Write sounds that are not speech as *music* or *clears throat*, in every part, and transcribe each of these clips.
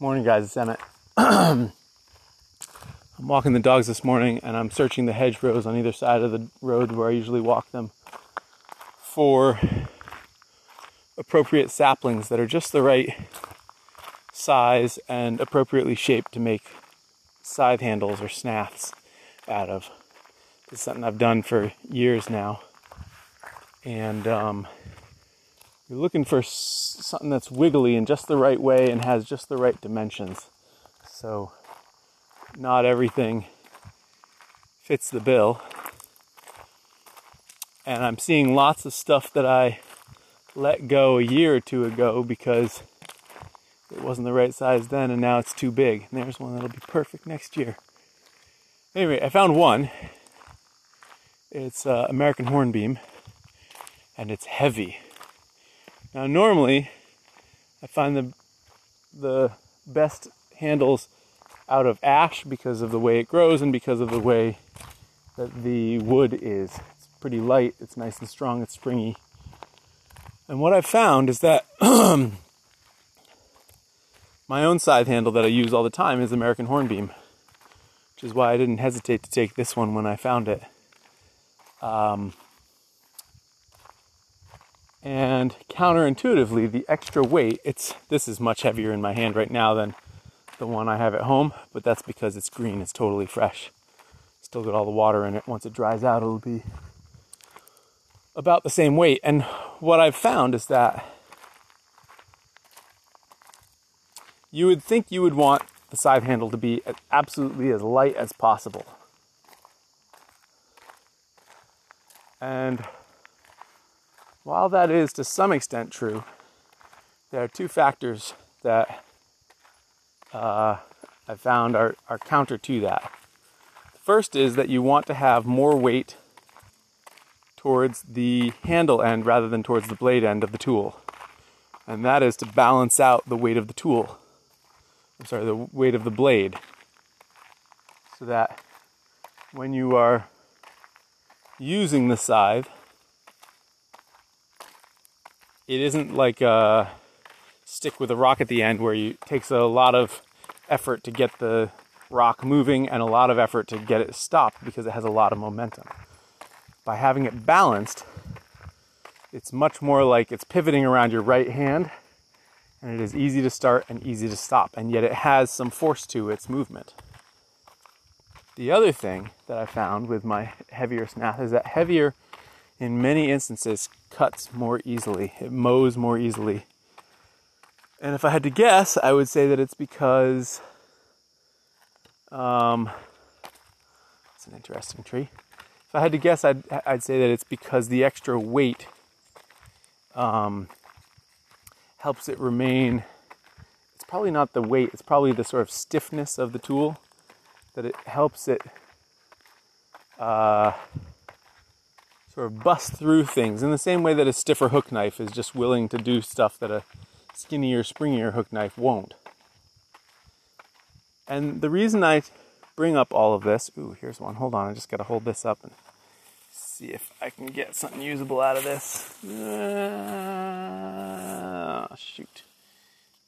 Morning, guys. It's Emmett. *clears throat* I'm walking the dogs this morning and I'm searching the hedgerows on either side of the road where I usually walk them for appropriate saplings that are just the right size and appropriately shaped to make scythe handles or snaths out of. It's something I've done for years now. And um, you're looking for something that's wiggly in just the right way and has just the right dimensions. So, not everything fits the bill. And I'm seeing lots of stuff that I let go a year or two ago because it wasn't the right size then and now it's too big. And there's one that'll be perfect next year. Anyway, I found one. It's uh, American hornbeam and it's heavy. Now, normally, I find the the best handles out of ash because of the way it grows and because of the way that the wood is. It's pretty light, it's nice and strong, it's springy. And what I've found is that *clears throat* my own scythe handle that I use all the time is American hornbeam, which is why I didn't hesitate to take this one when I found it. Um, and counterintuitively the extra weight it's this is much heavier in my hand right now than the one I have at home but that's because it's green it's totally fresh. Still got all the water in it once it dries out it'll be about the same weight. And what I've found is that you would think you would want the scythe handle to be absolutely as light as possible. And while that is to some extent true, there are two factors that uh, I found are, are counter to that. The first is that you want to have more weight towards the handle end rather than towards the blade end of the tool. And that is to balance out the weight of the tool. I'm sorry, the weight of the blade. So that when you are using the scythe, it isn't like a stick with a rock at the end where you, it takes a lot of effort to get the rock moving and a lot of effort to get it stopped because it has a lot of momentum. By having it balanced, it's much more like it's pivoting around your right hand and it is easy to start and easy to stop, and yet it has some force to its movement. The other thing that I found with my heavier snath is that heavier in many instances cuts more easily, it mows more easily. And if I had to guess, I would say that it's because um, it's an interesting tree. If I had to guess, I'd, I'd say that it's because the extra weight um, helps it remain. It's probably not the weight, it's probably the sort of stiffness of the tool that it helps it. Uh, sort of bust through things in the same way that a stiffer hook knife is just willing to do stuff that a skinnier, springier hook knife won't. And the reason I bring up all of this, ooh, here's one. Hold on, I just got to hold this up and see if I can get something usable out of this. Uh, shoot.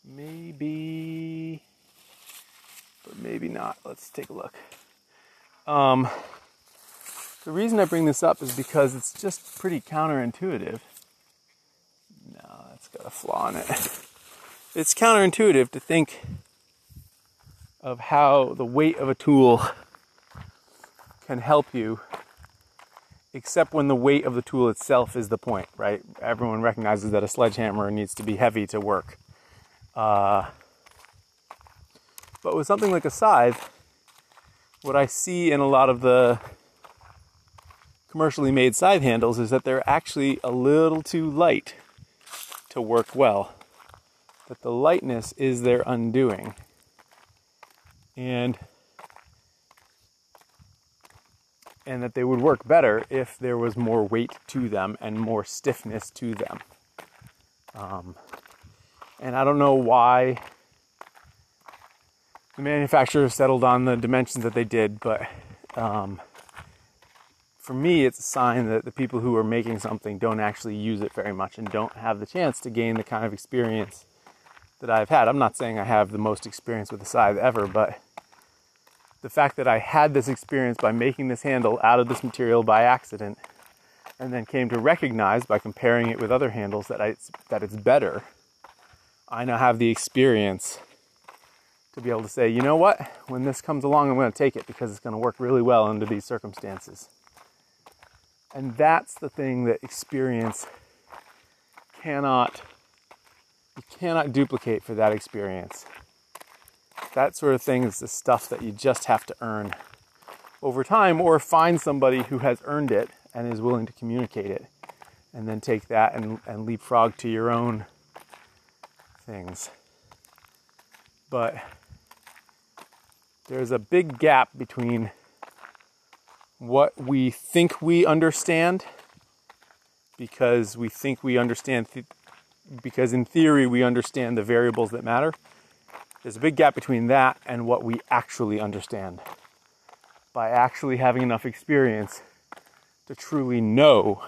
Maybe, but maybe not. Let's take a look. Um, the reason I bring this up is because it's just pretty counterintuitive. No, it's got a flaw in it. *laughs* It's counterintuitive to think of how the weight of a tool can help you, except when the weight of the tool itself is the point, right? Everyone recognizes that a sledgehammer needs to be heavy to work. Uh, but with something like a scythe, what I see in a lot of the commercially made scythe handles is that they're actually a little too light to work well. That the lightness is their undoing. And and that they would work better if there was more weight to them and more stiffness to them. Um, and I don't know why the manufacturer settled on the dimensions that they did, but um, for me, it's a sign that the people who are making something don't actually use it very much and don't have the chance to gain the kind of experience that I've had. I'm not saying I have the most experience with a scythe ever, but the fact that I had this experience by making this handle out of this material by accident and then came to recognize by comparing it with other handles that I, that it's better. I now have the experience to be able to say, you know what, when this comes along, I'm going to take it because it's going to work really well under these circumstances. And that's the thing that experience cannot you cannot duplicate for that experience. That sort of thing is the stuff that you just have to earn over time or find somebody who has earned it and is willing to communicate it and then take that and, and leapfrog to your own things. But there's a big gap between what we think we understand because we think we understand th- because in theory we understand the variables that matter there's a big gap between that and what we actually understand. By actually having enough experience to truly know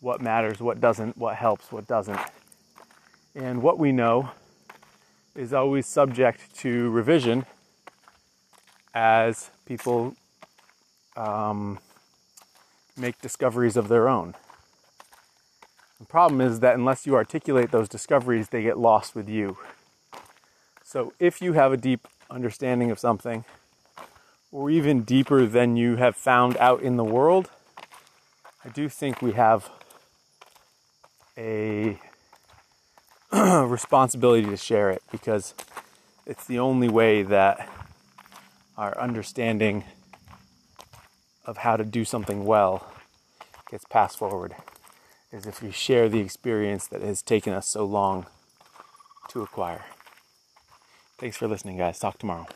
what matters what doesn't what helps what doesn't. And what we know is always subject to revision as people um, make discoveries of their own. The problem is that unless you articulate those discoveries, they get lost with you. So if you have a deep understanding of something, or even deeper than you have found out in the world, I do think we have a *clears throat* responsibility to share it because it's the only way that our understanding of how to do something well gets passed forward is if we share the experience that has taken us so long to acquire. Thanks for listening, guys. Talk tomorrow.